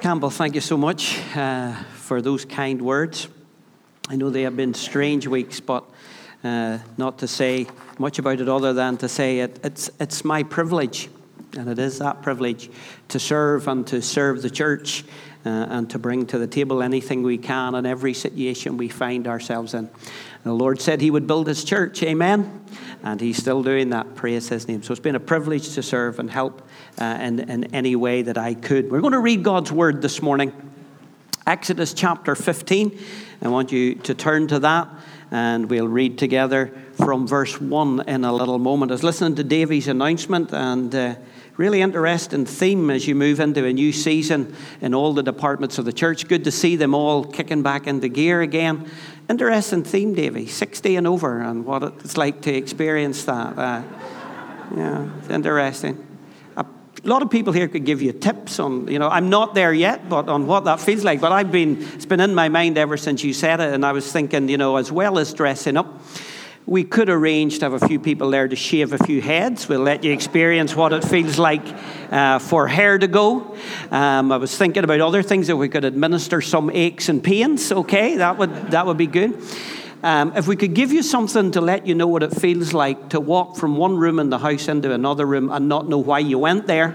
Campbell, thank you so much uh, for those kind words. I know they have been strange weeks, but uh, not to say much about it other than to say it, it's, it's my privilege, and it is that privilege, to serve and to serve the church uh, and to bring to the table anything we can in every situation we find ourselves in. The Lord said He would build His church, amen? And He's still doing that, praise His name. So it's been a privilege to serve and help uh, in, in any way that I could. We're going to read God's Word this morning. Exodus chapter 15. I want you to turn to that and we'll read together from verse 1 in a little moment. I was listening to Davy's announcement and uh, really interesting theme as you move into a new season in all the departments of the church. Good to see them all kicking back into gear again. Interesting theme, Davy, 60 and over, and what it's like to experience that. Uh, yeah, it's interesting. A lot of people here could give you tips on, you know, I'm not there yet, but on what that feels like. But I've been, it's been in my mind ever since you said it, and I was thinking, you know, as well as dressing up, we could arrange to have a few people there to shave a few heads. We'll let you experience what it feels like uh, for hair to go. Um, I was thinking about other things that we could administer some aches and pains. Okay, that would that would be good. Um, if we could give you something to let you know what it feels like to walk from one room in the house into another room and not know why you went there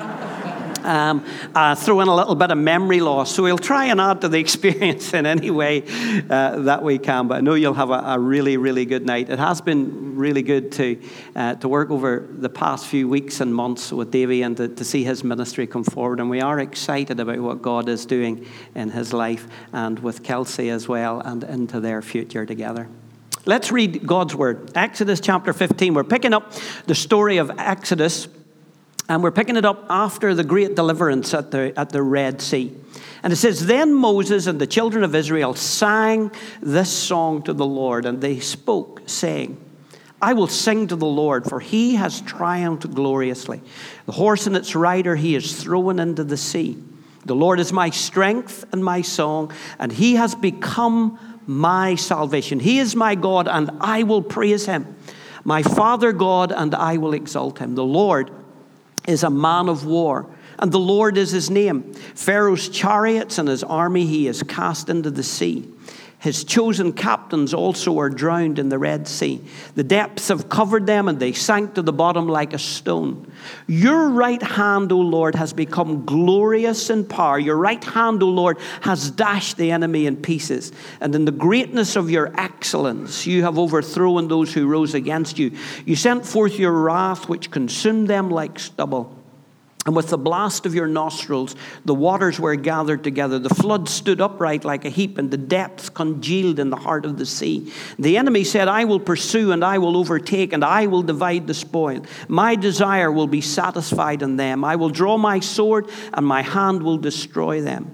um, uh, throw in a little bit of memory loss. So we'll try and add to the experience in any way uh, that we can. But I know you'll have a, a, really, really good night. It has been really good to, uh, to work over the past few weeks and months with Davy and to, to see his ministry come forward. And we are excited about what God is doing in his life and with Kelsey as well and into their future together. Let's read God's word. Exodus chapter 15. We're picking up the story of Exodus and we're picking it up after the great deliverance at the, at the Red Sea. And it says, Then Moses and the children of Israel sang this song to the Lord, and they spoke, saying, I will sing to the Lord, for he has triumphed gloriously. The horse and its rider he is thrown into the sea. The Lord is my strength and my song, and he has become my salvation. He is my God, and I will praise him. My Father God, and I will exalt him. The Lord is a man of war, and the Lord is his name. Pharaoh's chariots and his army he has cast into the sea. His chosen captains also are drowned in the Red Sea. The depths have covered them, and they sank to the bottom like a stone. Your right hand, O Lord, has become glorious in power. Your right hand, O Lord, has dashed the enemy in pieces. And in the greatness of your excellence, you have overthrown those who rose against you. You sent forth your wrath, which consumed them like stubble. And with the blast of your nostrils, the waters were gathered together. The flood stood upright like a heap, and the depths congealed in the heart of the sea. The enemy said, I will pursue, and I will overtake, and I will divide the spoil. My desire will be satisfied in them. I will draw my sword, and my hand will destroy them.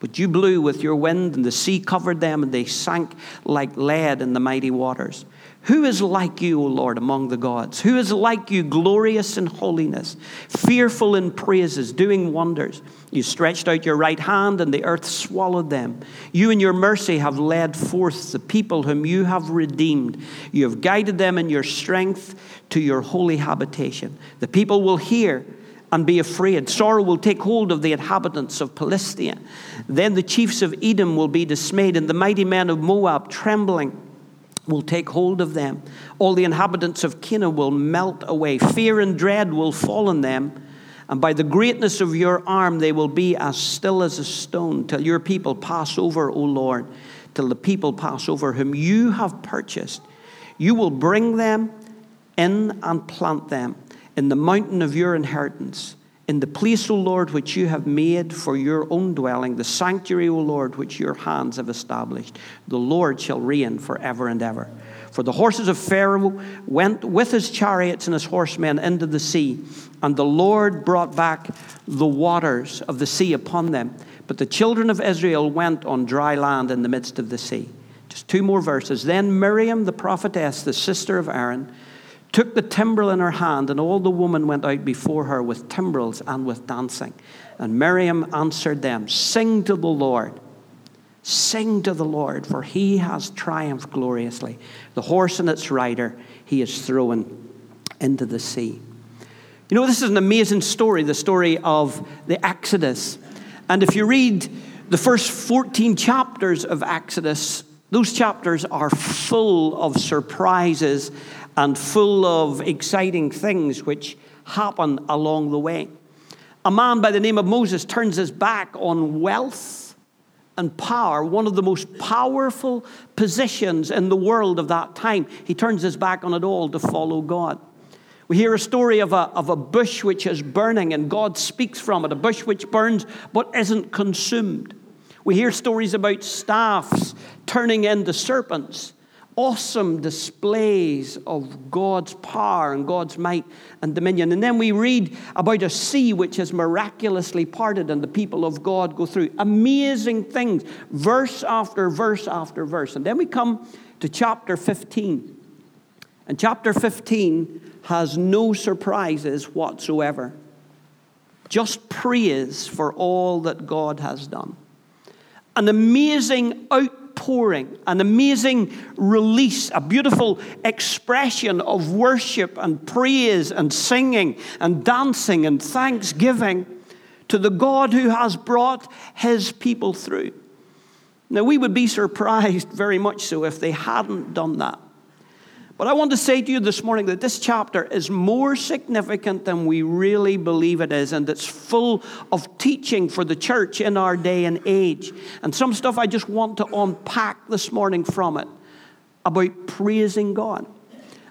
But you blew with your wind, and the sea covered them, and they sank like lead in the mighty waters. Who is like you, O Lord, among the gods? Who is like you, glorious in holiness, fearful in praises, doing wonders? You stretched out your right hand, and the earth swallowed them. You, in your mercy, have led forth the people whom you have redeemed. You have guided them in your strength to your holy habitation. The people will hear and be afraid. Sorrow will take hold of the inhabitants of Philistia. Then the chiefs of Edom will be dismayed, and the mighty men of Moab trembling will take hold of them. All the inhabitants of Canaan will melt away. Fear and dread will fall on them. And by the greatness of your arm, they will be as still as a stone till your people pass over, O Lord, till the people pass over whom you have purchased. You will bring them in and plant them in the mountain of your inheritance in the place, O Lord, which you have made for your own dwelling, the sanctuary, O Lord, which your hands have established. The Lord shall reign forever and ever. For the horses of Pharaoh went with his chariots and his horsemen into the sea, and the Lord brought back the waters of the sea upon them. But the children of Israel went on dry land in the midst of the sea. Just two more verses. Then Miriam, the prophetess, the sister of Aaron, took the timbrel in her hand, and all the women went out before her with timbrels and with dancing. And Miriam answered them, Sing to the Lord. Sing to the Lord, for he has triumphed gloriously. The horse and its rider he is thrown into the sea. You know, this is an amazing story, the story of the Exodus. And if you read the first 14 chapters of Exodus, those chapters are full of surprises and full of exciting things which happen along the way. A man by the name of Moses turns his back on wealth and power, one of the most powerful positions in the world of that time. He turns his back on it all to follow God. We hear a story of a, of a bush which is burning and God speaks from it, a bush which burns but isn't consumed. We hear stories about staffs turning into serpents awesome displays of God's power and God's might and dominion. And then we read about a sea which is miraculously parted and the people of God go through amazing things, verse after verse after verse. And then we come to chapter 15. And chapter 15 has no surprises whatsoever, just praise for all that God has done. An amazing outpouring outpouring, an amazing release, a beautiful expression of worship and praise and singing and dancing and thanksgiving to the God who has brought his people through. Now, we would be surprised very much so if they hadn't done that. But I want to say to you this morning that this chapter is more significant than we really believe it is, and it's full of teaching for the church in our day and age. And some stuff I just want to unpack this morning from it about praising God.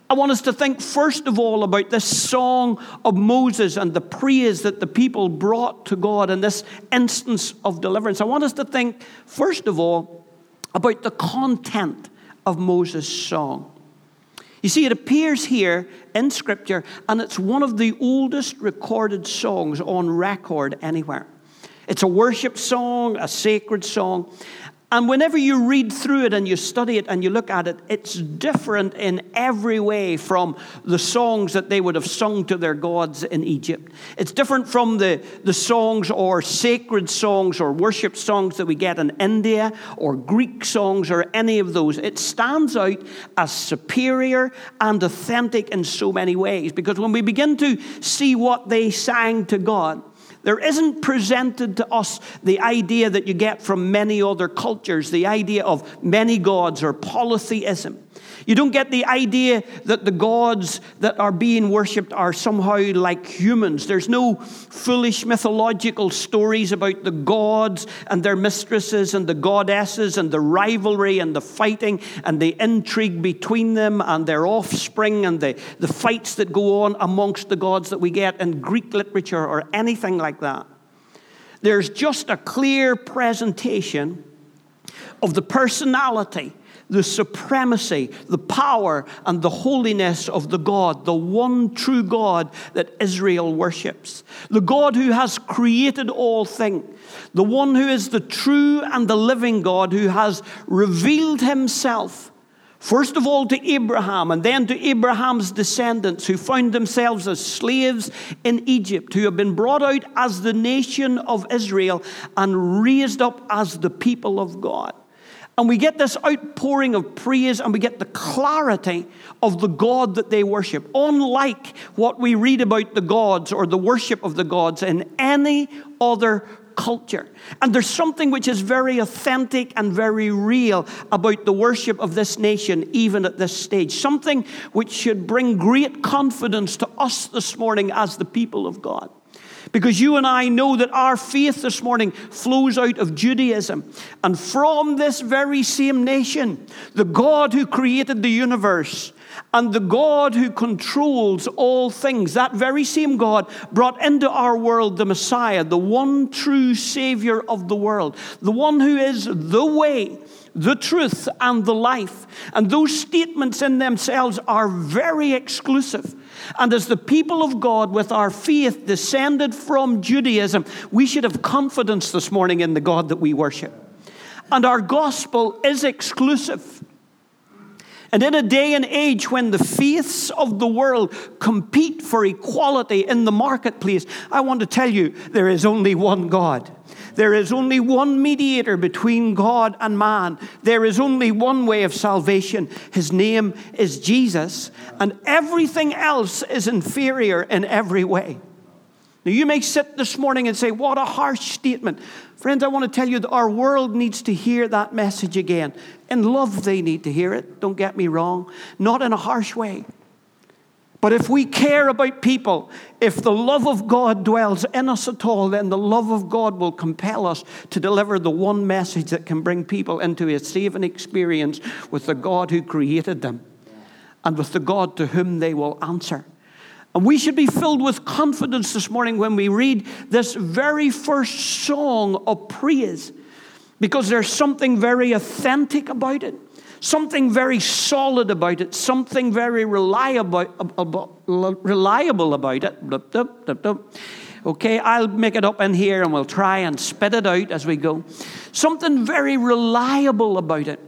I want us to think first of all about this song of Moses and the praise that the people brought to God in this instance of deliverance. I want us to think first of all about the content of Moses' song. You see, it appears here in Scripture, and it's one of the oldest recorded songs on record anywhere. It's a worship song, a sacred song, and whenever you read through it and you study it and you look at it, it's different in every way from the songs that they would have sung to their gods in Egypt. It's different from the, the songs or sacred songs or worship songs that we get in India or Greek songs or any of those. It stands out as superior and authentic in so many ways because when we begin to see what they sang to God, there isn't presented to us the idea that you get from many other cultures, the idea of many gods or polytheism. You don't get the idea that the gods that are being worshipped are somehow like humans. There's no foolish mythological stories about the gods and their mistresses and the goddesses and the rivalry and the fighting and the intrigue between them and their offspring and the, the fights that go on amongst the gods that we get in Greek literature or anything like that. There's just a clear presentation of the personality the supremacy, the power, and the holiness of the God, the one true God that Israel worships. The God who has created all things, the one who is the true and the living God who has revealed himself. First of all, to Abraham, and then to Abraham's descendants who found themselves as slaves in Egypt, who have been brought out as the nation of Israel and raised up as the people of God. And we get this outpouring of praise and we get the clarity of the God that they worship, unlike what we read about the gods or the worship of the gods in any other culture. And there's something which is very authentic and very real about the worship of this nation, even at this stage. Something which should bring great confidence to us this morning as the people of God. Because you and I know that our faith this morning flows out of Judaism. And from this very same nation, the God who created the universe and the God who controls all things, that very same God brought into our world the Messiah, the one true Savior of the world, the one who is the way the truth, and the life. And those statements in themselves are very exclusive. And as the people of God, with our faith descended from Judaism, we should have confidence this morning in the God that we worship. And our gospel is exclusive. And in a day and age when the faiths of the world compete for equality in the marketplace, I want to tell you there is only one God. There is only one mediator between God and man. There is only one way of salvation. His name is Jesus, and everything else is inferior in every way. Now, you may sit this morning and say, What a harsh statement. Friends, I want to tell you that our world needs to hear that message again. In love, they need to hear it. Don't get me wrong. Not in a harsh way. But if we care about people, if the love of God dwells in us at all, then the love of God will compel us to deliver the one message that can bring people into a saving experience with the God who created them and with the God to whom they will answer. And we should be filled with confidence this morning when we read this very first song of praise because there's something very authentic about it something very solid about it, something very reliable, about it. Okay, I'll make it up in here and we'll try and spit it out as we go. Something very reliable about it.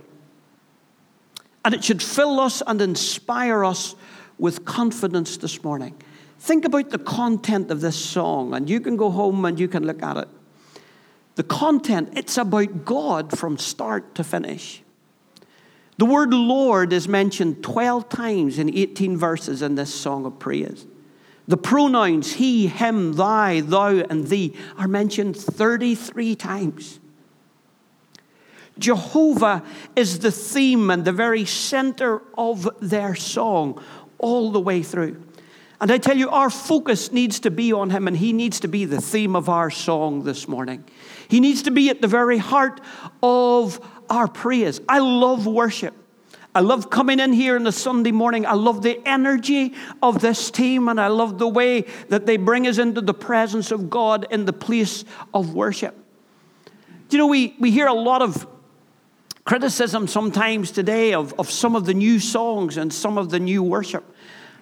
And it should fill us and inspire us with confidence this morning. Think about the content of this song, and you can go home and you can look at it. The content, it's about God from start to finish. The word Lord is mentioned 12 times in 18 verses in this song of praise. The pronouns he, him, thy, thou, and thee are mentioned 33 times. Jehovah is the theme and the very center of their song all the way through. And I tell you, our focus needs to be on him, and he needs to be the theme of our song this morning. He needs to be at the very heart of our praise. I love worship. I love coming in here on a Sunday morning. I love the energy of this team, and I love the way that they bring us into the presence of God in the place of worship. You know, we, we hear a lot of criticism sometimes today of, of some of the new songs and some of the new worship.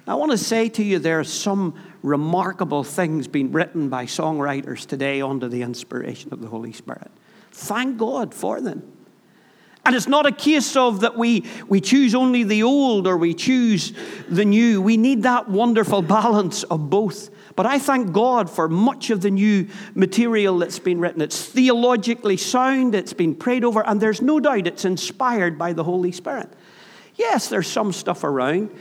I want to say to you, there are some remarkable things being written by songwriters today under the inspiration of the Holy Spirit. Thank God for them. And it's not a case of that we, we choose only the old or we choose the new. We need that wonderful balance of both. But I thank God for much of the new material that's been written. It's theologically sound, it's been prayed over, and there's no doubt it's inspired by the Holy Spirit. Yes, there's some stuff around,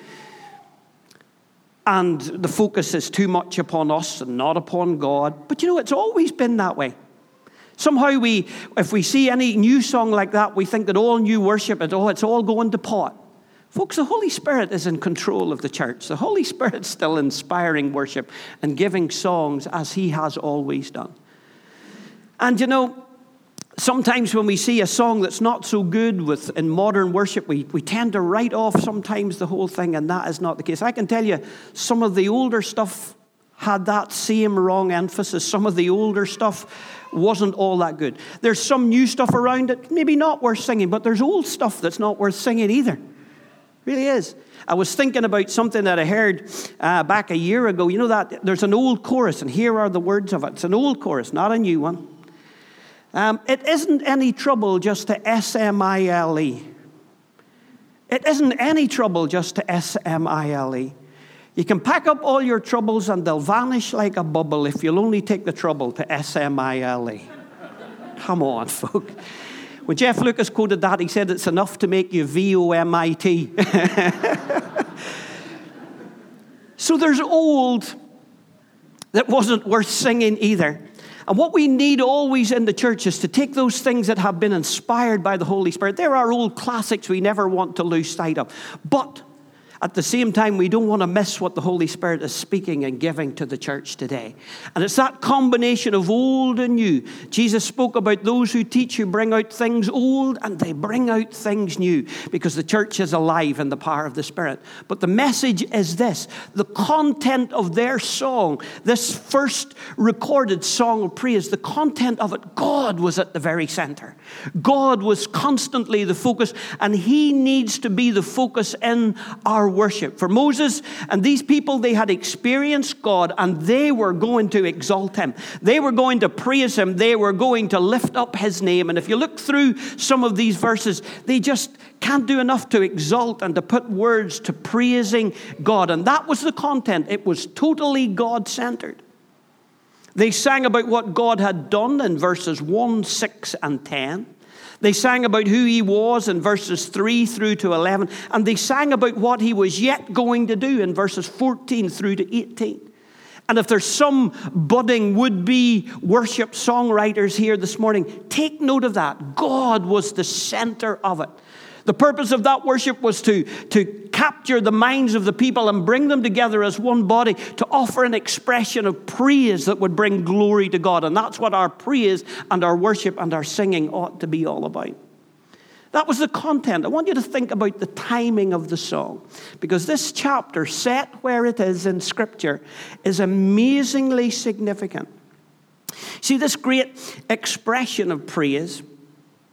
and the focus is too much upon us and not upon God. But you know, it's always been that way. Somehow we, if we see any new song like that, we think that all new worship, oh, it's all going to pot. Folks, the Holy Spirit is in control of the church. The Holy Spirit's still inspiring worship and giving songs as He has always done. And you know, sometimes when we see a song that's not so good with in modern worship, we, we tend to write off sometimes the whole thing, and that is not the case. I can tell you some of the older stuff had that same wrong emphasis. Some of the older stuff wasn't all that good. There's some new stuff around it, maybe not worth singing, but there's old stuff that's not worth singing either. Really is. I was thinking about something that I heard uh, back a year ago. You know that there's an old chorus, and here are the words of it. It's an old chorus, not a new one. Um, it isn't any trouble just to S M I L E. It isn't any trouble just to S M I L E. You can pack up all your troubles and they'll vanish like a bubble if you'll only take the trouble to S M I L E. Come on, folk. When Jeff Lucas quoted that, he said it's enough to make you V O M I T. so there's old that wasn't worth singing either. And what we need always in the church is to take those things that have been inspired by the Holy Spirit. There are old classics we never want to lose sight of. But at the same time, we don't want to miss what the Holy Spirit is speaking and giving to the church today. And it's that combination of old and new. Jesus spoke about those who teach, who bring out things old, and they bring out things new because the church is alive in the power of the Spirit. But the message is this the content of their song, this first recorded song of praise, the content of it, God was at the very center. God was constantly the focus, and He needs to be the focus in our worship. For Moses and these people, they had experienced God and they were going to exalt him. They were going to praise him. They were going to lift up his name. And if you look through some of these verses, they just can't do enough to exalt and to put words to praising God. And that was the content, it was totally God centered. They sang about what God had done in verses 1, 6, and 10. They sang about who he was in verses 3 through to 11. And they sang about what he was yet going to do in verses 14 through to 18. And if there's some budding would be worship songwriters here this morning, take note of that. God was the center of it. The purpose of that worship was to, to capture the minds of the people and bring them together as one body to offer an expression of praise that would bring glory to God. And that's what our praise and our worship and our singing ought to be all about. That was the content. I want you to think about the timing of the song because this chapter, set where it is in Scripture, is amazingly significant. See, this great expression of praise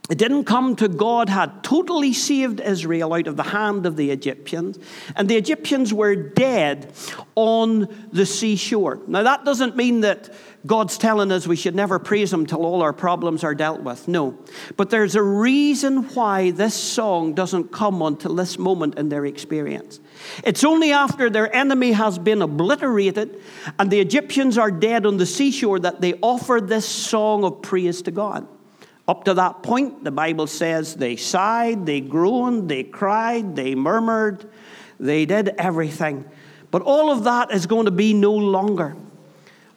it didn't come to God had totally saved Israel out of the hand of the Egyptians, and the Egyptians were dead on the seashore. Now, that doesn't mean that God's telling us we should never praise Him till all our problems are dealt with. No. But there's a reason why this song doesn't come until this moment in their experience. It's only after their enemy has been obliterated and the Egyptians are dead on the seashore that they offer this song of praise to God. Up to that point, the Bible says they sighed, they groaned, they cried, they murmured, they did everything. But all of that is going to be no longer.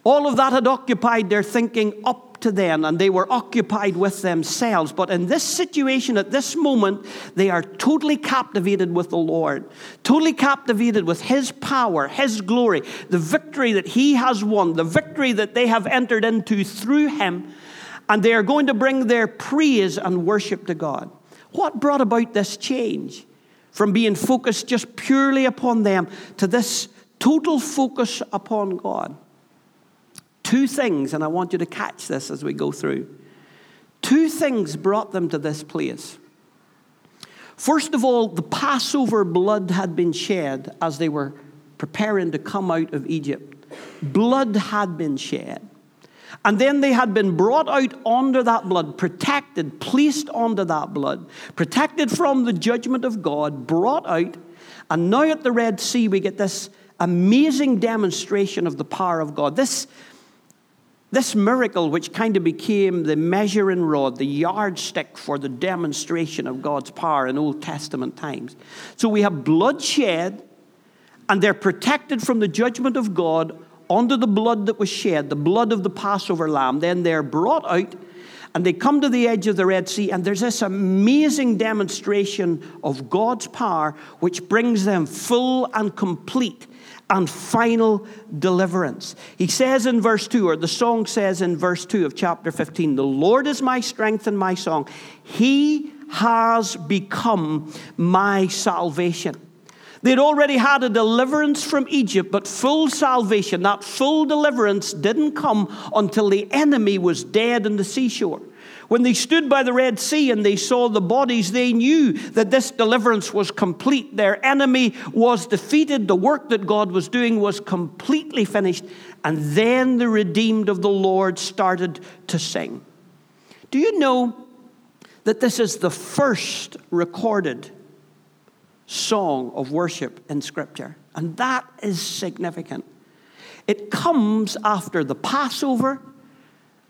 All of that had occupied their thinking up to then, and they were occupied with themselves. But in this situation, at this moment, they are totally captivated with the Lord, totally captivated with His power, His glory, the victory that He has won, the victory that they have entered into through Him and they are going to bring their praise and worship to God. What brought about this change from being focused just purely upon them to this total focus upon God? Two things, and I want you to catch this as we go through. Two things brought them to this place. First of all, the Passover blood had been shed as they were preparing to come out of Egypt. Blood had been shed. And then they had been brought out under that blood, protected, placed under that blood, protected from the judgment of God, brought out. And now at the Red Sea, we get this amazing demonstration of the power of God. This, this miracle, which kind of became the measuring rod, the yardstick for the demonstration of God's power in Old Testament times. So we have bloodshed, and they're protected from the judgment of God under the blood that was shed, the blood of the Passover lamb. Then they're brought out and they come to the edge of the Red Sea, and there's this amazing demonstration of God's power which brings them full and complete and final deliverance. He says in verse 2, or the song says in verse 2 of chapter 15, The Lord is my strength and my song. He has become my salvation. They'd already had a deliverance from Egypt, but full salvation, that full deliverance didn't come until the enemy was dead in the seashore. When they stood by the Red Sea and they saw the bodies, they knew that this deliverance was complete. Their enemy was defeated. The work that God was doing was completely finished. And then the redeemed of the Lord started to sing. Do you know that this is the first recorded song of worship in Scripture. And that is significant. It comes after the Passover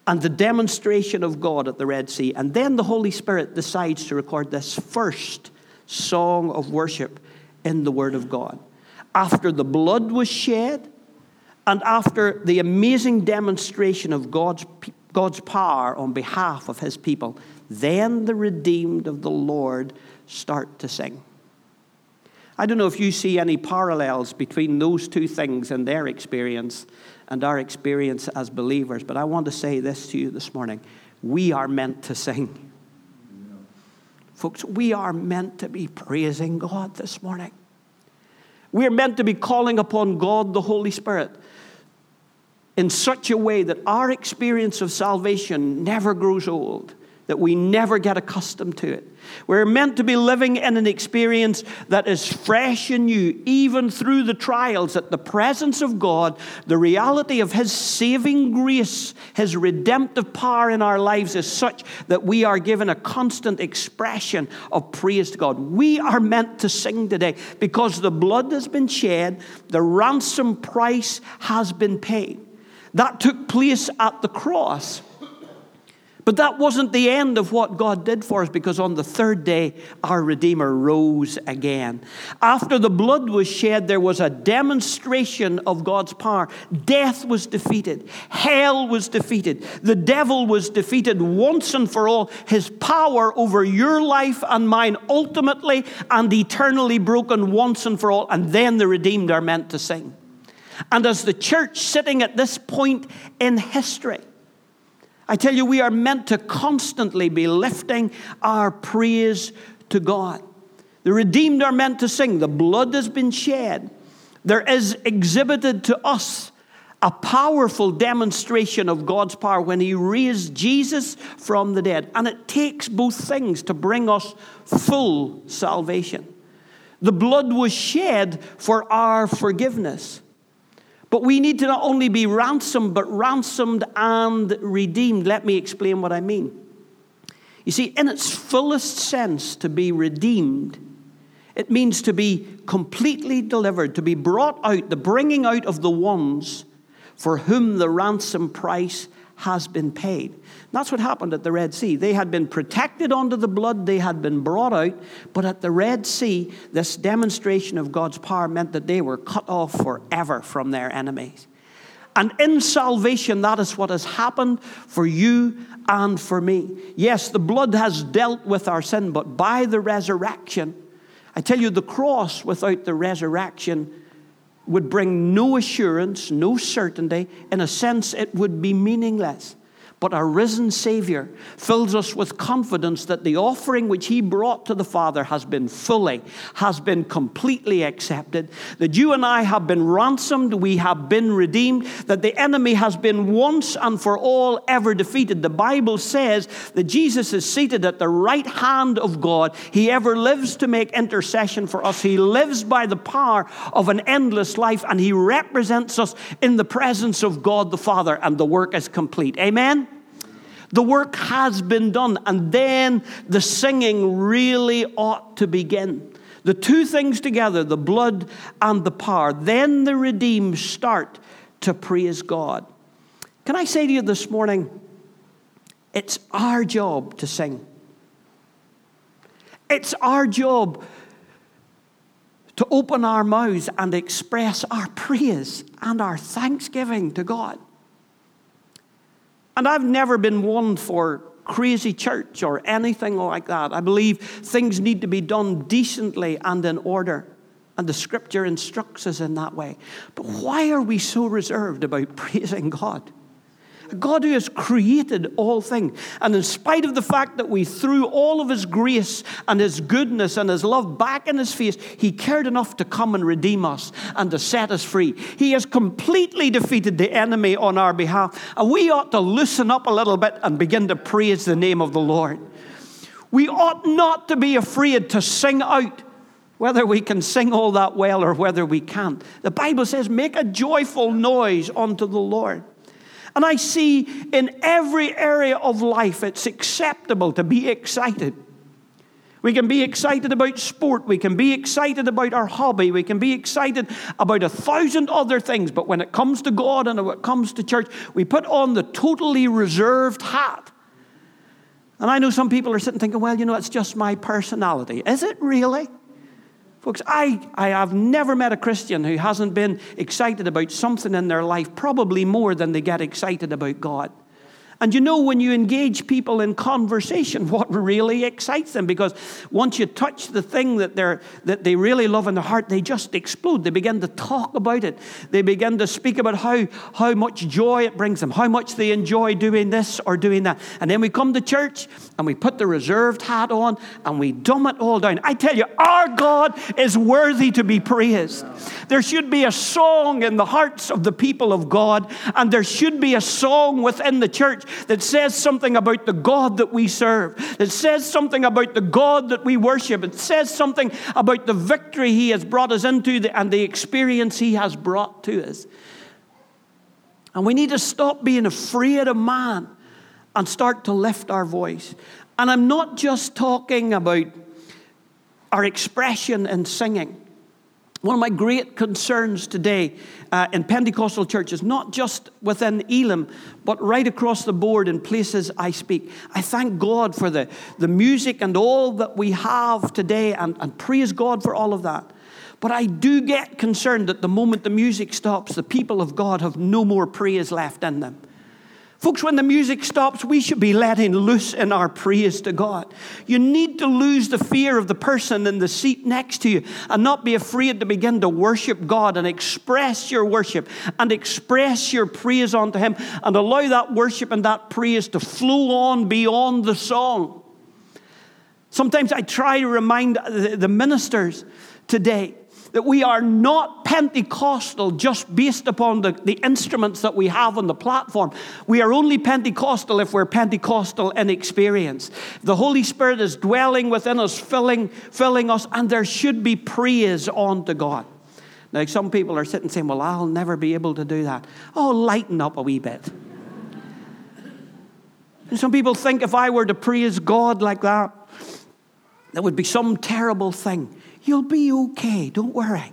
and the demonstration of God at the Red Sea. And then the Holy Spirit decides to record this first song of worship in the Word of God. After the blood was shed, and after the amazing demonstration of God's, God's power on behalf of His people, then the redeemed of the Lord start to sing. I don't know if you see any parallels between those two things and their experience and our experience as believers, but I want to say this to you this morning. We are meant to sing. Folks, we are meant to be praising God this morning. We are meant to be calling upon God, the Holy Spirit, in such a way that our experience of salvation never grows old that we never get accustomed to it. We're meant to be living in an experience that is fresh and new, even through the trials, that the presence of God, the reality of His saving grace, His redemptive power in our lives is such that we are given a constant expression of praise to God. We are meant to sing today because the blood has been shed, the ransom price has been paid. That took place at the cross. But that wasn't the end of what God did for us because on the third day, our Redeemer rose again. After the blood was shed, there was a demonstration of God's power. Death was defeated, hell was defeated, the devil was defeated once and for all. His power over your life and mine, ultimately and eternally broken once and for all. And then the redeemed are meant to sing. And as the church sitting at this point in history, I tell you, we are meant to constantly be lifting our praise to God. The redeemed are meant to sing. The blood has been shed. There is exhibited to us a powerful demonstration of God's power when He raised Jesus from the dead. And it takes both things to bring us full salvation. The blood was shed for our forgiveness. But we need to not only be ransomed, but ransomed and redeemed. Let me explain what I mean. You see, in its fullest sense, to be redeemed, it means to be completely delivered, to be brought out, the bringing out of the ones for whom the ransom price has been paid. That's what happened at the Red Sea. They had been protected under the blood, they had been brought out, but at the Red Sea, this demonstration of God's power meant that they were cut off forever from their enemies. And in salvation, that is what has happened for you and for me. Yes, the blood has dealt with our sin, but by the resurrection, I tell you, the cross without the resurrection would bring no assurance, no certainty. In a sense, it would be meaningless. But our risen Savior fills us with confidence that the offering which He brought to the Father has been fully, has been completely accepted. That you and I have been ransomed, we have been redeemed, that the enemy has been once and for all ever defeated. The Bible says that Jesus is seated at the right hand of God. He ever lives to make intercession for us. He lives by the power of an endless life, and He represents us in the presence of God the Father, and the work is complete. Amen? The work has been done, and then the singing really ought to begin. The two things together, the blood and the power, then the redeemed start to praise God. Can I say to you this morning, it's our job to sing. It's our job to open our mouths and express our praise and our thanksgiving to God. And I've never been one for crazy church or anything like that. I believe things need to be done decently and in order. And the scripture instructs us in that way. But why are we so reserved about praising God? God who has created all things. And in spite of the fact that we threw all of His grace and His goodness and His love back in His face, He cared enough to come and redeem us and to set us free. He has completely defeated the enemy on our behalf. And we ought to loosen up a little bit and begin to praise the name of the Lord. We ought not to be afraid to sing out whether we can sing all that well or whether we can't. The Bible says, make a joyful noise unto the Lord. And I see in every area of life it's acceptable to be excited. We can be excited about sport. We can be excited about our hobby. We can be excited about a thousand other things. But when it comes to God and when it comes to church, we put on the totally reserved hat. And I know some people are sitting thinking, well, you know, it's just my personality. Is it really? Folks, I, I have never met a Christian who hasn't been excited about something in their life, probably more than they get excited about God. And you know, when you engage people in conversation, what really excites them, because once you touch the thing that, they're, that they really love in their heart, they just explode. They begin to talk about it. They begin to speak about how, how much joy it brings them, how much they enjoy doing this or doing that. And then we come to church and we put the reserved hat on and we dumb it all down. I tell you, our God is worthy to be praised. There should be a song in the hearts of the people of God, and there should be a song within the church that says something about the God that we serve, that says something about the God that we worship, it says something about the victory He has brought us into and the experience He has brought to us. And we need to stop being afraid of man and start to lift our voice. And I'm not just talking about our expression in singing. One of my great concerns today uh, in Pentecostal churches, not just within Elim, but right across the board in places I speak. I thank God for the, the music and all that we have today, and, and praise God for all of that. But I do get concerned that the moment the music stops, the people of God have no more praise left in them. Folks, when the music stops, we should be letting loose in our praise to God. You need to lose the fear of the person in the seat next to you and not be afraid to begin to worship God and express your worship and express your praise unto Him and allow that worship and that praise to flow on beyond the song. Sometimes I try to remind the ministers today that we are not Pentecostal just based upon the, the instruments that we have on the platform. We are only Pentecostal if we're Pentecostal in experience. The Holy Spirit is dwelling within us, filling, filling us, and there should be praise unto God. Now, some people are sitting saying, Well, I'll never be able to do that. Oh, lighten up a wee bit. And some people think if I were to praise God like that, that would be some terrible thing. You'll be okay, don't worry.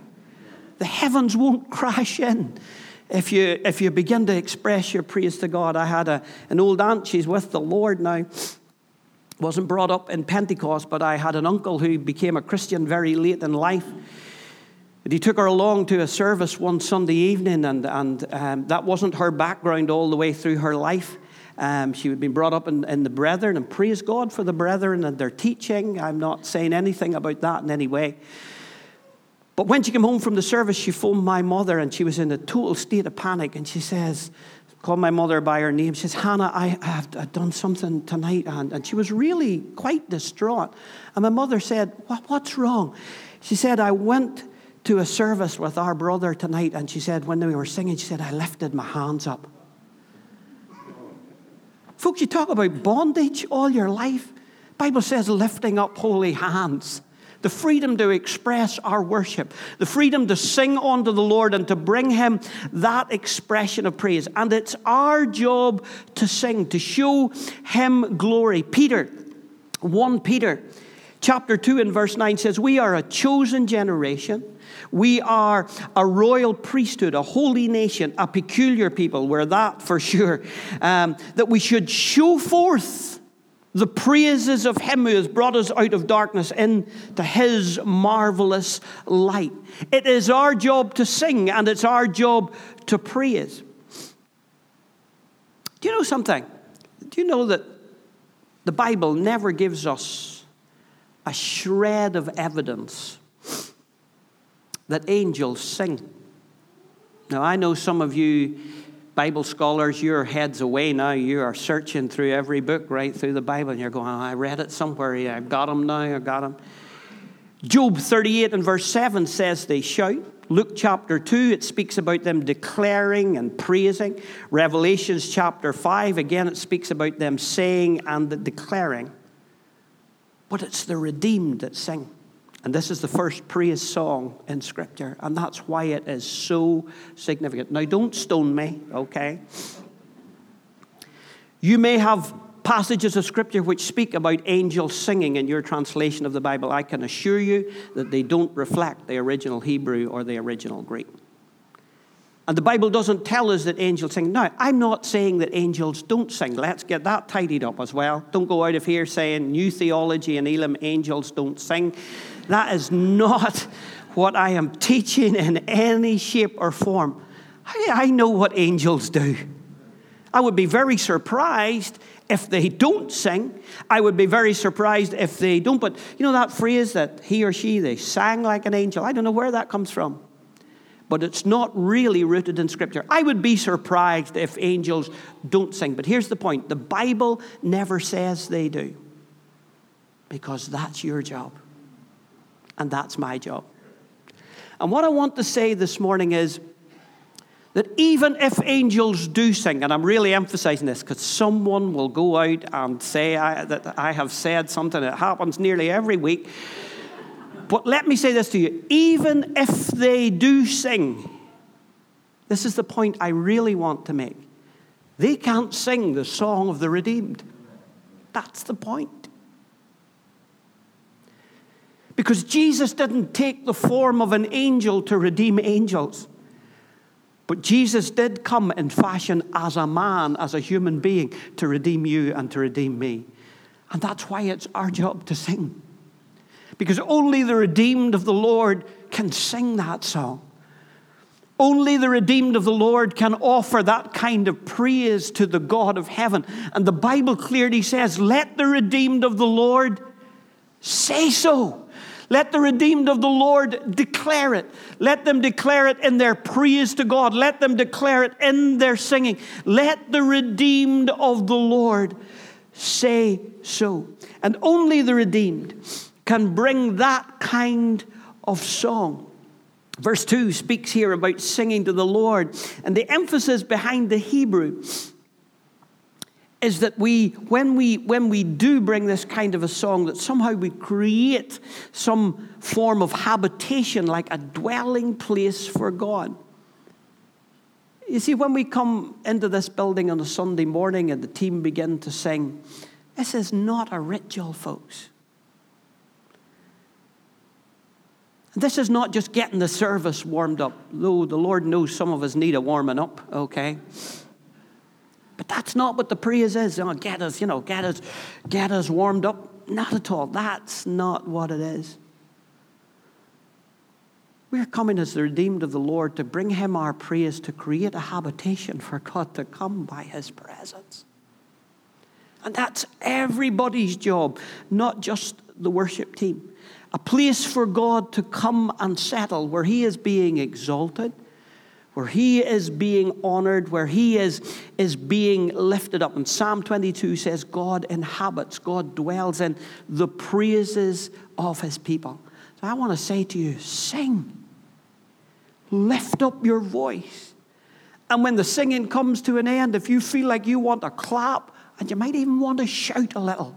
The heavens won't crash in if you, if you begin to express your praise to God. I had a, an old aunt, she's with the Lord now. Wasn't brought up in Pentecost, but I had an uncle who became a Christian very late in life. And he took her along to a service one Sunday evening, and, and um, that wasn't her background all the way through her life. Um, she had been brought up in, in, the brethren, and praise God for the brethren and their teaching. I'm not saying anything about that in any way. But when she came home from the service, she phoned my mother, and she was in a total state of panic. And she says, called my mother by her name. She says, Hannah, I, have I've done something tonight. And, and she was really quite distraught. And my mother said, what, What's wrong? She said, I went to a service with our brother tonight. And she said, when we were singing, she said, I lifted my hands up. Folks, you talk about bondage all your life. Bible says lifting up holy hands. The freedom to express our worship, the freedom to sing unto the Lord and to bring Him that expression of praise. And it's our job to sing, to show Him glory. Peter, 1 Peter chapter 2 and verse 9 says, We are a chosen generation we are a royal priesthood, a holy nation, a peculiar people. We're that for sure. Um, that we should show forth the praises of Him who has brought us out of darkness into His marvelous light. It is our job to sing and it's our job to praise. Do you know something? Do you know that the Bible never gives us a shred of evidence that angels sing. Now, I know some of you Bible scholars, your head's away now. You are searching through every book right through the Bible, and you're going, oh, I read it somewhere. Yeah, I've got them now. I've got them. Job 38 and verse 7 says they shout. Luke chapter 2, it speaks about them declaring and praising. Revelations chapter 5, again, it speaks about them saying and declaring. But it's the redeemed that sing. And this is the first praise song in Scripture, and that's why it is so significant. Now, don't stone me, okay? You may have passages of Scripture which speak about angels singing in your translation of the Bible. I can assure you that they don't reflect the original Hebrew or the original Greek. And the Bible doesn't tell us that angels sing. Now, I'm not saying that angels don't sing. Let's get that tidied up as well. Don't go out of here saying new theology in Elim, angels don't sing. That is not what I am teaching in any shape or form. I know what angels do. I would be very surprised if they don't sing. I would be very surprised if they don't. But you know that phrase that he or she, they sang like an angel? I don't know where that comes from but it's not really rooted in Scripture. I would be surprised if angels don't sing. But here's the point the Bible never says they do, because that's your job, and that's my job. And what I want to say this morning is that even if angels do sing, and I'm really emphasizing this because someone will go out and say I, that I have said something that happens nearly every week but let me say this to you even if they do sing, this is the point I really want to make. They can't sing the song of the redeemed. That's the point. Because Jesus didn't take the form of an angel to redeem angels. But Jesus did come in fashion as a man, as a human being, to redeem you and to redeem me. And that's why it's our job to sing. Because only the redeemed of the Lord can sing that song. Only the redeemed of the Lord can offer that kind of praise to the God of heaven. And the Bible clearly says, Let the redeemed of the Lord say so. Let the redeemed of the Lord declare it. Let them declare it in their praise to God. Let them declare it in their singing. Let the redeemed of the Lord say so. And only the redeemed can bring that kind of song. Verse 2 speaks here about singing to the Lord, and the emphasis behind the Hebrew is that we when we when we do bring this kind of a song that somehow we create some form of habitation like a dwelling place for god. You see when we come into this building on a sunday morning and the team begin to sing this is not a ritual folks. This is not just getting the service warmed up. Though the lord knows some of us need a warming up okay but that's not what the praise is. You know, get us, you know, get us, get us warmed up. Not at all. That's not what it is. We're coming as the redeemed of the Lord to bring Him our praise, to create a habitation for God to come by His presence. And that's everybody's job, not just the worship team. A place for God to come and settle where He is being exalted where he is being honored, where he is, is being lifted up. And Psalm 22 says, God inhabits, God dwells in the praises of his people. So I want to say to you, sing. Lift up your voice. And when the singing comes to an end, if you feel like you want to clap, and you might even want to shout a little,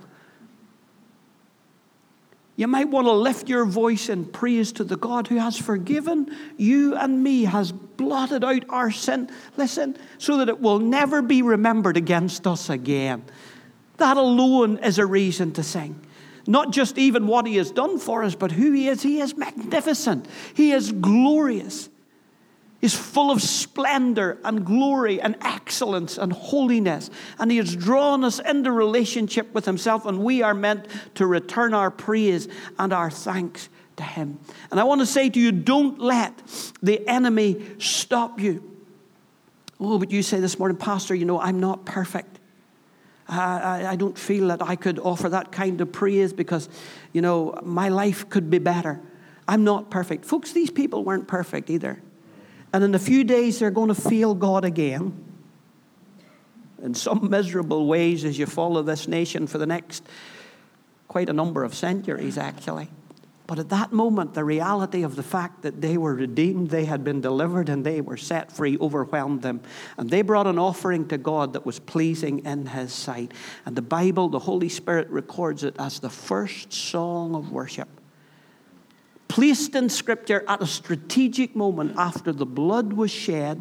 you might want to lift your voice in praise to the God who has forgiven you and me, has blotted out our sin. Listen, so that it will never be remembered against us again. That alone is a reason to sing. Not just even what He has done for us, but who He is. He is magnificent, He is glorious is full of splendor and glory and excellence and holiness. And He has drawn us into relationship with Himself, and we are meant to return our praise and our thanks to Him. And I want to say to you don't let the enemy stop you. Oh, but you say this morning, Pastor, you know, I'm not perfect. I, I don't feel that I could offer that kind of praise because, you know, my life could be better. I'm not perfect. Folks, these people weren't perfect either. And in a few days, they're going to feel God again in some miserable ways as you follow this nation for the next quite a number of centuries, actually. But at that moment, the reality of the fact that they were redeemed, they had been delivered, and they were set free overwhelmed them. And they brought an offering to God that was pleasing in His sight. And the Bible, the Holy Spirit, records it as the first song of worship placed in Scripture at a strategic moment after the blood was shed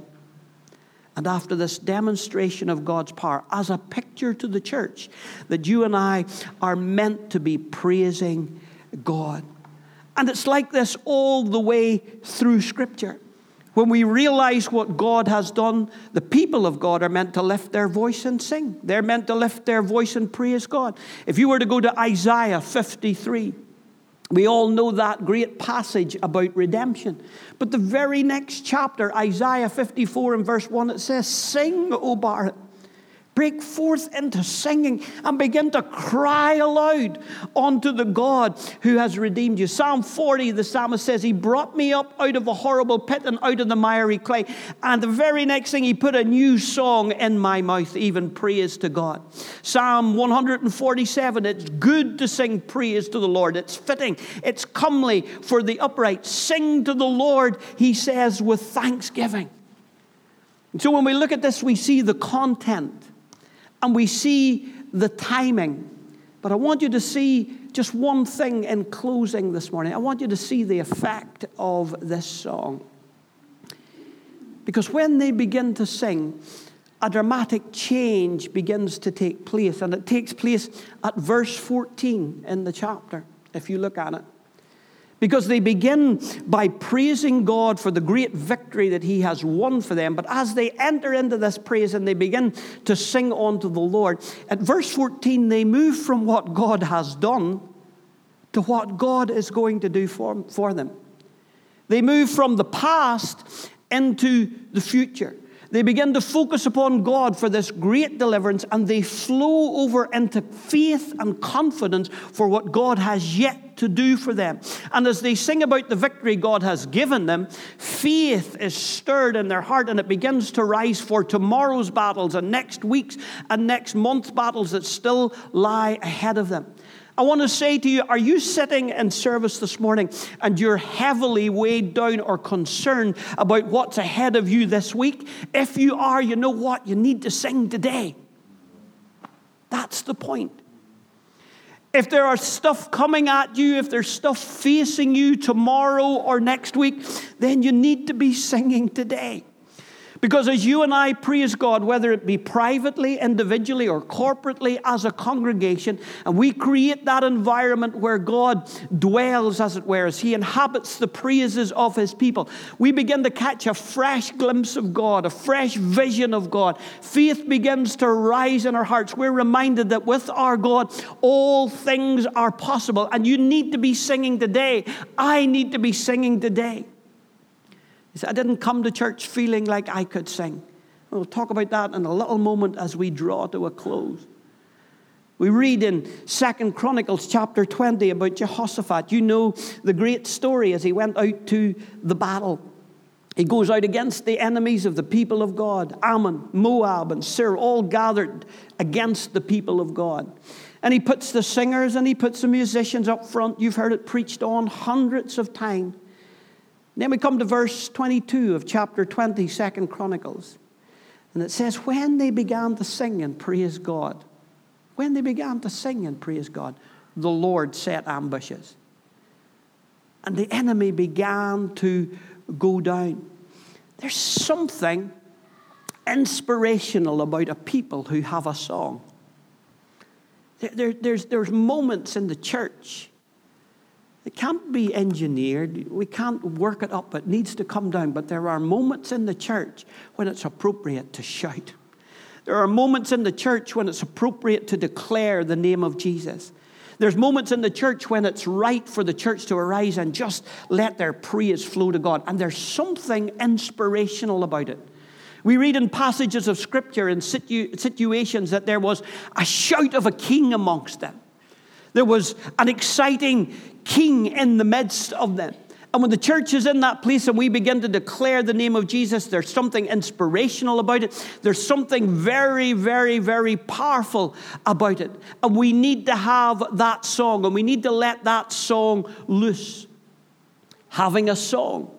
and after this demonstration of God's power as a picture to the church that you and I are meant to be praising God. And it's like this all the way through Scripture. When we realize what God has done, the people of God are meant to lift their voice and sing. They're meant to lift their voice and praise God. If you were to go to Isaiah 53, we all know that great passage about redemption. But the very next chapter, Isaiah 54 and verse 1, it says, Sing, O barren. Break forth into singing and begin to cry aloud unto the God who has redeemed you. Psalm 40, the psalmist says, He brought me up out of a horrible pit and out of the miry clay. And the very next thing, He put a new song in my mouth, even praise to God. Psalm 147, it's good to sing praise to the Lord. It's fitting, it's comely for the upright. Sing to the Lord, He says, with thanksgiving. So when we look at this, we see the content and we see the timing. But I want you to see just one thing in closing this morning. I want you to see the effect of this song. Because when they begin to sing, a dramatic change begins to take place, and it takes place at verse 14 in the chapter, if you look at it. Because they begin by praising God for the great victory that He has won for them. But as they enter into this praise and they begin to sing unto the Lord, at verse 14, they move from what God has done to what God is going to do for, for them. They move from the past into the future. They begin to focus upon God for this great deliverance and they flow over into faith and confidence for what God has yet to do for them. And as they sing about the victory God has given them, faith is stirred in their heart and it begins to rise for tomorrow's battles and next week's and next month's battles that still lie ahead of them. I want to say to you, are you sitting in service this morning and you're heavily weighed down or concerned about what's ahead of you this week? If you are, you know what? You need to sing today. That's the point. If there are stuff coming at you, if there's stuff facing you tomorrow or next week, then you need to be singing today. Because as you and I praise God, whether it be privately, individually, or corporately as a congregation, and we create that environment where God dwells, as it were, as He inhabits the praises of His people, we begin to catch a fresh glimpse of God, a fresh vision of God. Faith begins to rise in our hearts. We're reminded that with our God, all things are possible. And you need to be singing today. I need to be singing today. He said, I didn't come to church feeling like I could sing. We'll talk about that in a little moment as we draw to a close. We read in Second Chronicles chapter 20 about Jehoshaphat. You know the great story as he went out to the battle. He goes out against the enemies of the people of God Ammon, Moab, and Seir, all gathered against the people of God. And he puts the singers and he puts the musicians up front. You've heard it preached on hundreds of times. Then we come to verse 22 of chapter 20, Second Chronicles. And it says, When they began to sing and praise God, when they began to sing and praise God, the Lord set ambushes. And the enemy began to go down. There's something inspirational about a people who have a song. There, there, there's, there's moments in the church it can't be engineered. We can't work it up. It needs to come down. But there are moments in the church when it's appropriate to shout. There are moments in the church when it's appropriate to declare the name of Jesus. There's moments in the church when it's right for the church to arise and just let their praise flow to God. And there's something inspirational about it. We read in passages of scripture in situ- situations that there was a shout of a king amongst them. There was an exciting king in the midst of them. And when the church is in that place and we begin to declare the name of Jesus, there's something inspirational about it. There's something very, very, very powerful about it. And we need to have that song and we need to let that song loose. Having a song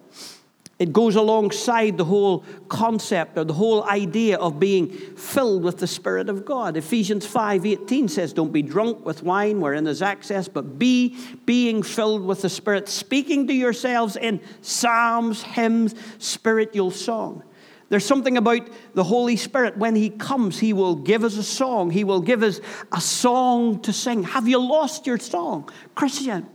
it goes alongside the whole concept or the whole idea of being filled with the Spirit of God. Ephesians 5:18 says, Don't be drunk with wine wherein there's excess, but be being filled with the Spirit, speaking to yourselves in psalms, hymns, spiritual song. There's something about the Holy Spirit. When He comes, He will give us a song. He will give us a song to sing. Have you lost your song? Christian,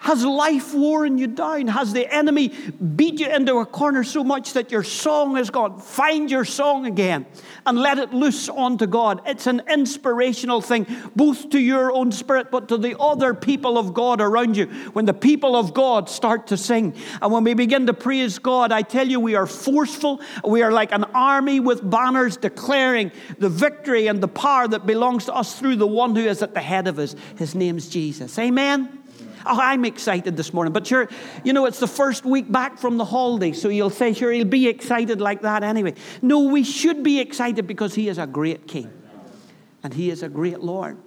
has life worn you down? Has the enemy beat you into a corner so much that your song is gone? Find your song again and let it loose onto God. It's an inspirational thing, both to your own spirit, but to the other people of God around you. When the people of God start to sing and when we begin to praise God, I tell you, we are forceful. We are like an army with banners declaring the victory and the power that belongs to us through the one who is at the head of us. His name's Jesus. Amen. Oh, I'm excited this morning. But sure, you know, it's the first week back from the holiday, so you'll say, sure, he'll be excited like that anyway. No, we should be excited because he is a great king and he is a great Lord.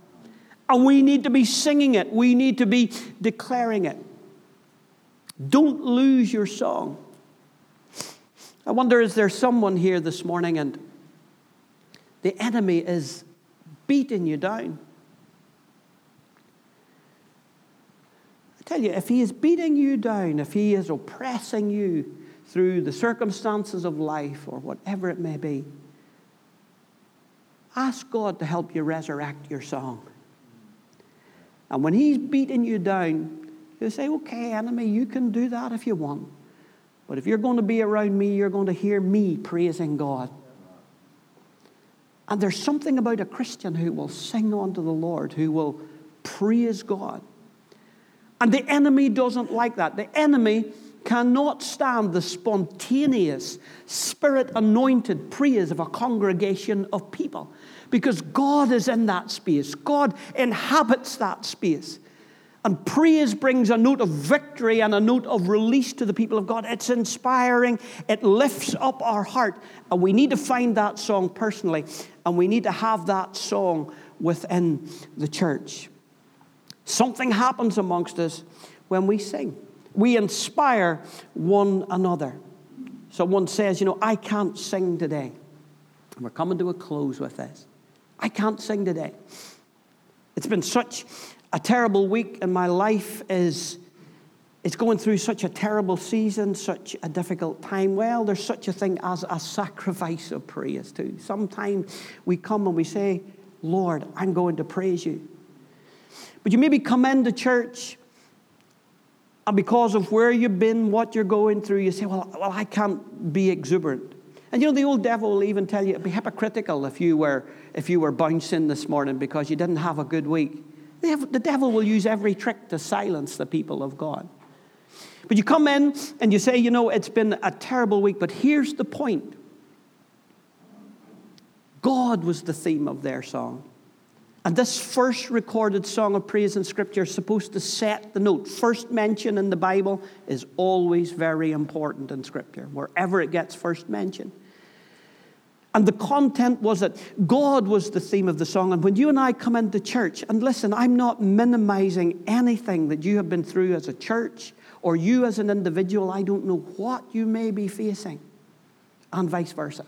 And we need to be singing it, we need to be declaring it. Don't lose your song. I wonder, is there someone here this morning and the enemy is beating you down? Tell you, if he is beating you down, if he is oppressing you through the circumstances of life or whatever it may be, ask God to help you resurrect your song. And when he's beating you down, He'll say, Okay, enemy, you can do that if you want. But if you're going to be around me, you're going to hear me praising God. And there's something about a Christian who will sing unto the Lord, who will praise God. And the enemy doesn't like that. The enemy cannot stand the spontaneous, spirit anointed praise of a congregation of people because God is in that space. God inhabits that space. And praise brings a note of victory and a note of release to the people of God. It's inspiring, it lifts up our heart. And we need to find that song personally, and we need to have that song within the church. Something happens amongst us when we sing, we inspire one another. Someone says, You know, I can't sing today. And we're coming to a close with this. I can't sing today. It's been such a terrible week, and my life is it's going through such a terrible season, such a difficult time. Well, there's such a thing as a sacrifice of praise, too. Sometimes we come and we say, Lord, I'm going to praise you. But you maybe come into church, and because of where you've been, what you're going through, you say, Well, well I can't be exuberant. And you know, the old devil will even tell you it'd be hypocritical if you were, if you were bouncing this morning because you didn't have a good week. The devil will use every trick to silence the people of God. But you come in and you say, you know, it's been a terrible week, but here's the point God was the theme of their song. And this first recorded song of praise in Scripture is supposed to set the note. First mention in the Bible is always very important in Scripture, wherever it gets first mention. And the content was that God was the theme of the song. And when you and I come into church, and listen, I'm not minimizing anything that you have been through as a church or you as an individual. I don't know what you may be facing, and vice versa.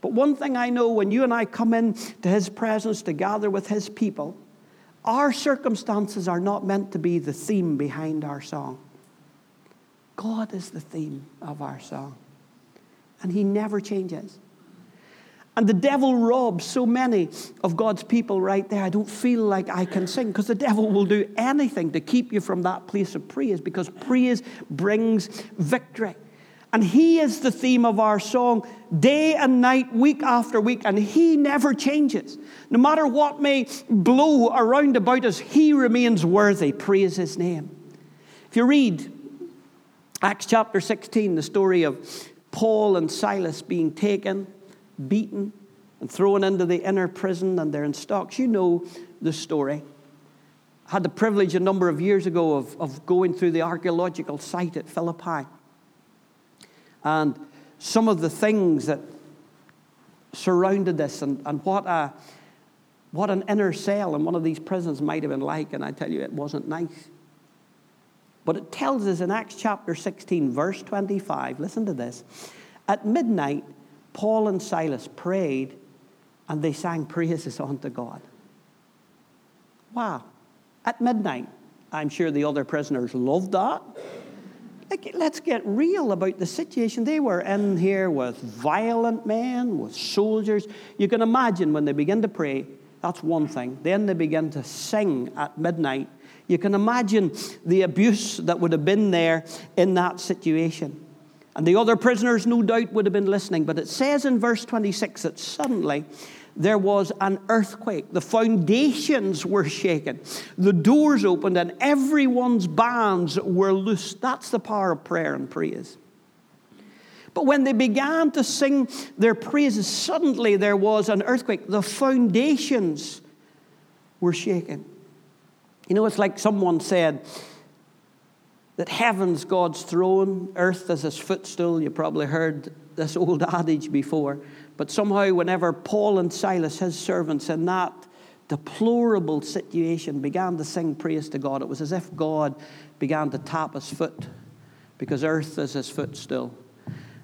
But one thing I know when you and I come in to His presence to gather with His people, our circumstances are not meant to be the theme behind our song. God is the theme of our song, and He never changes. And the devil robs so many of God's people right there. I don't feel like I can sing because the devil will do anything to keep you from that place of praise because praise brings victory. And he is the theme of our song day and night, week after week, and he never changes. No matter what may blow around about us, he remains worthy. Praise his name. If you read Acts chapter 16, the story of Paul and Silas being taken beaten, and thrown into the inner prison, and they're in stocks. You know the story. I had the privilege a number of years ago of, of going through the archaeological site at Philippi. And some of the things that surrounded this and, and what, a, what an inner cell in one of these prisons might have been like. And I tell you, it wasn't nice. But it tells us in Acts chapter 16, verse 25, listen to this. At midnight, Paul and Silas prayed and they sang praises unto God. Wow. At midnight. I'm sure the other prisoners loved that. Like, let's get real about the situation. They were in here with violent men, with soldiers. You can imagine when they begin to pray, that's one thing. Then they begin to sing at midnight. You can imagine the abuse that would have been there in that situation. And the other prisoners, no doubt, would have been listening. But it says in verse 26 that suddenly there was an earthquake. The foundations were shaken. The doors opened, and everyone's bands were loosed. That's the power of prayer and praise. But when they began to sing their praises, suddenly there was an earthquake. The foundations were shaken. You know, it's like someone said, that heaven's God's throne, earth is his footstool. You probably heard this old adage before. But somehow, whenever Paul and Silas, his servants, in that deplorable situation began to sing praise to God, it was as if God began to tap his foot because earth is his footstool.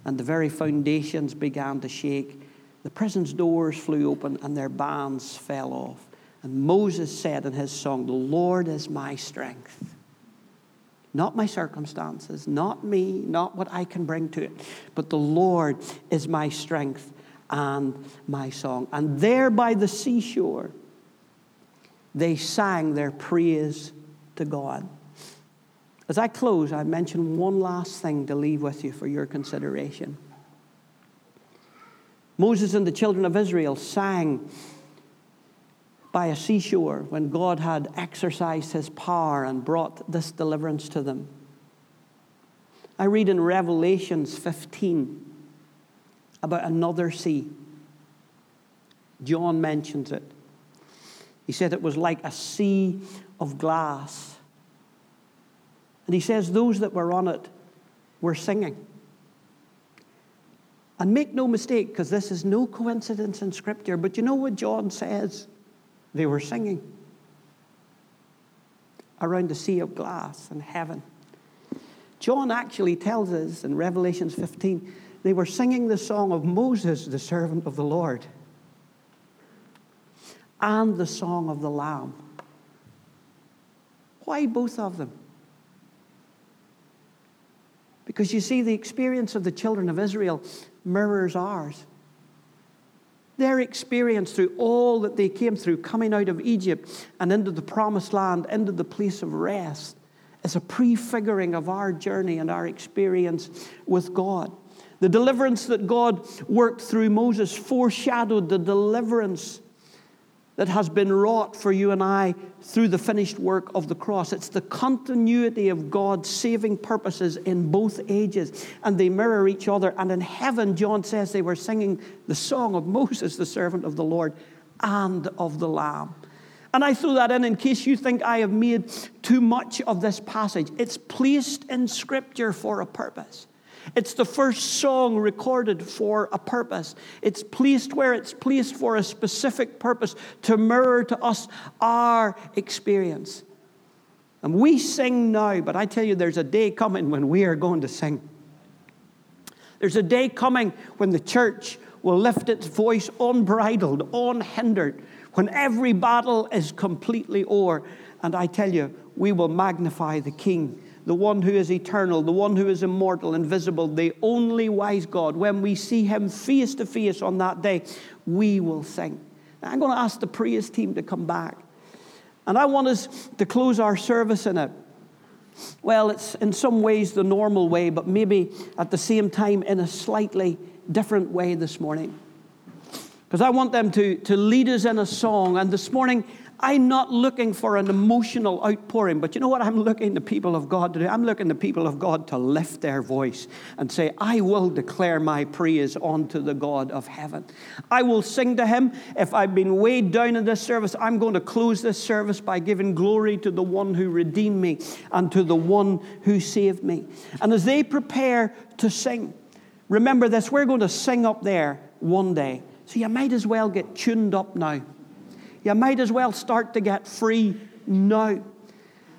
And the very foundations began to shake. The prison's doors flew open and their bands fell off. And Moses said in his song, The Lord is my strength not my circumstances, not me, not what I can bring to it, but the Lord is my strength and my song. And there by the seashore, they sang their praise to God. As I close, I mention one last thing to leave with you for your consideration. Moses and the children of Israel sang by a seashore when God had exercised his power and brought this deliverance to them. I read in Revelations 15 about another sea. John mentions it. He said it was like a sea of glass. And he says those that were on it were singing. And make no mistake, because this is no coincidence in Scripture, but you know what John says? They were singing around the sea of glass in heaven. John actually tells us in Revelations 15 they were singing the song of Moses, the servant of the Lord, and the song of the Lamb. Why both of them? Because you see, the experience of the children of Israel mirrors ours. Their experience through all that they came through, coming out of Egypt and into the promised land, into the place of rest, is a prefiguring of our journey and our experience with God. The deliverance that God worked through Moses foreshadowed the deliverance that has been wrought for you and I through the finished work of the cross. It's the continuity of God's saving purposes in both ages, and they mirror each other. And in heaven, John says they were singing the song of Moses, the servant of the Lord, and of the Lamb. And I throw that in in case you think I have made too much of this passage. It's placed in Scripture for a purpose. It's the first song recorded for a purpose. It's placed where it's placed for a specific purpose to mirror to us our experience. And we sing now, but I tell you, there's a day coming when we are going to sing. There's a day coming when the church will lift its voice unbridled, unhindered, when every battle is completely o'er. And I tell you, we will magnify the King the one who is eternal, the one who is immortal, invisible, the only wise God, when we see him face to face on that day, we will sing. I'm going to ask the praise team to come back. And I want us to close our service in it. Well, it's in some ways the normal way, but maybe at the same time in a slightly different way this morning. Because I want them to, to lead us in a song. And this morning, I'm not looking for an emotional outpouring, but you know what I'm looking the people of God to do? I'm looking the people of God to lift their voice and say, I will declare my praise unto the God of heaven. I will sing to him. If I've been weighed down in this service, I'm going to close this service by giving glory to the one who redeemed me and to the one who saved me. And as they prepare to sing, remember this, we're going to sing up there one day. So you might as well get tuned up now you might as well start to get free now.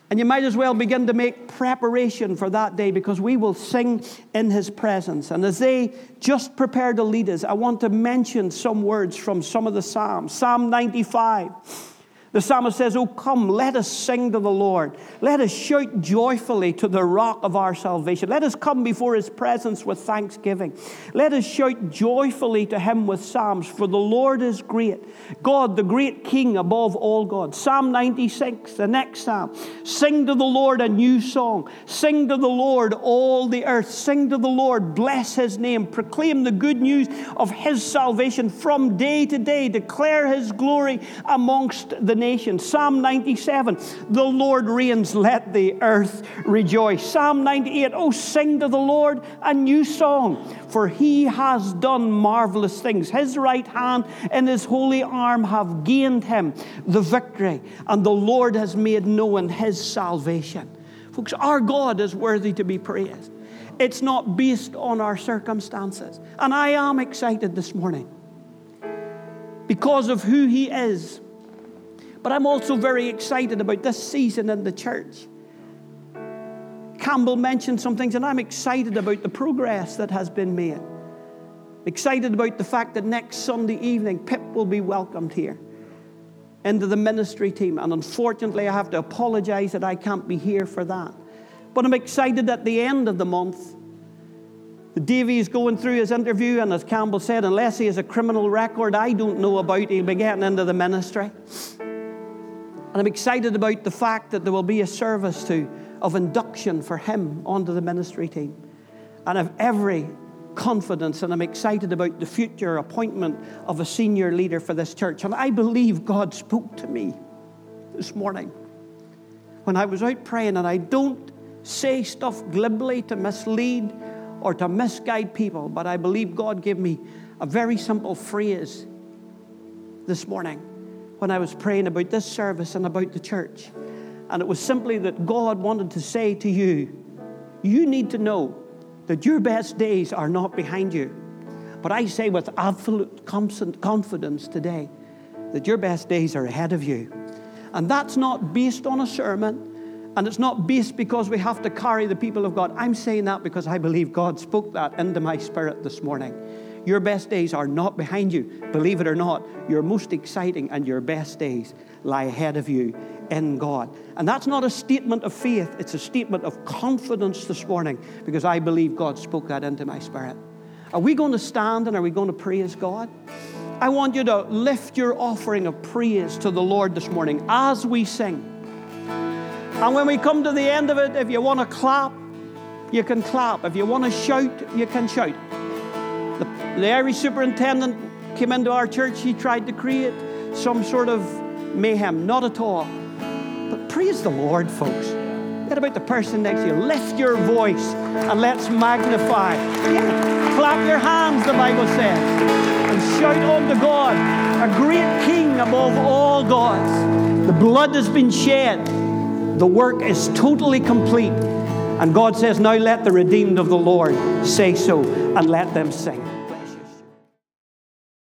And you might as well begin to make preparation for that day because we will sing in his presence. And as they just prepare to lead us, I want to mention some words from some of the Psalms. Psalm 95. The psalmist says, Oh, come, let us sing to the Lord. Let us shout joyfully to the rock of our salvation. Let us come before his presence with thanksgiving. Let us shout joyfully to him with psalms, for the Lord is great. God, the great King above all gods. Psalm 96, the next psalm. Sing to the Lord a new song. Sing to the Lord all the earth. Sing to the Lord, bless his name. Proclaim the good news of his salvation from day to day. Declare his glory amongst the nations. Psalm 97, the Lord reigns, let the earth rejoice. Psalm 98, oh, sing to the Lord a new song, for he has done marvelous things. His right hand and his holy arm have gained him the victory, and the Lord has made known his salvation. Folks, our God is worthy to be praised. It's not based on our circumstances. And I am excited this morning because of who He is but I'm also very excited about this season in the church. Campbell mentioned some things, and I'm excited about the progress that has been made. Excited about the fact that next Sunday evening, Pip will be welcomed here into the ministry team. And unfortunately, I have to apologize that I can't be here for that. But I'm excited at the end of the month. Davy is going through his interview, and as Campbell said, unless he has a criminal record I don't know about, he'll be getting into the ministry. And I'm excited about the fact that there will be a service of induction for him onto the ministry team. And I've every confidence and I'm excited about the future appointment of a senior leader for this church. And I believe God spoke to me this morning when I was out praying, and I don't say stuff glibly to mislead or to misguide people, but I believe God gave me a very simple phrase this morning when I was praying about this service and about the church. And it was simply that God wanted to say to you, you need to know that your best days are not behind you. But I say with absolute confidence today that your best days are ahead of you. And that's not based on a sermon. And it's not based because we have to carry the people of God. I'm saying that because I believe God spoke that into my spirit this morning. Your best days are not behind you. Believe it or not, your most exciting and your best days lie ahead of you in God. And that's not a statement of faith, it's a statement of confidence this morning because I believe God spoke that into my spirit. Are we going to stand and are we going to praise God? I want you to lift your offering of praise to the Lord this morning as we sing. And when we come to the end of it, if you want to clap, you can clap. If you want to shout, you can shout. The, Irish superintendent came into our church, he tried to create some sort of mayhem. Not at all. But praise the Lord, folks. Get about the person next to you. Lift your voice and let's magnify. Yeah. Clap your hands, the Bible says, and shout unto God, a great King above all gods. The blood has been shed, the work is totally complete. And God says, Now let the redeemed of the Lord say so, and let them sing.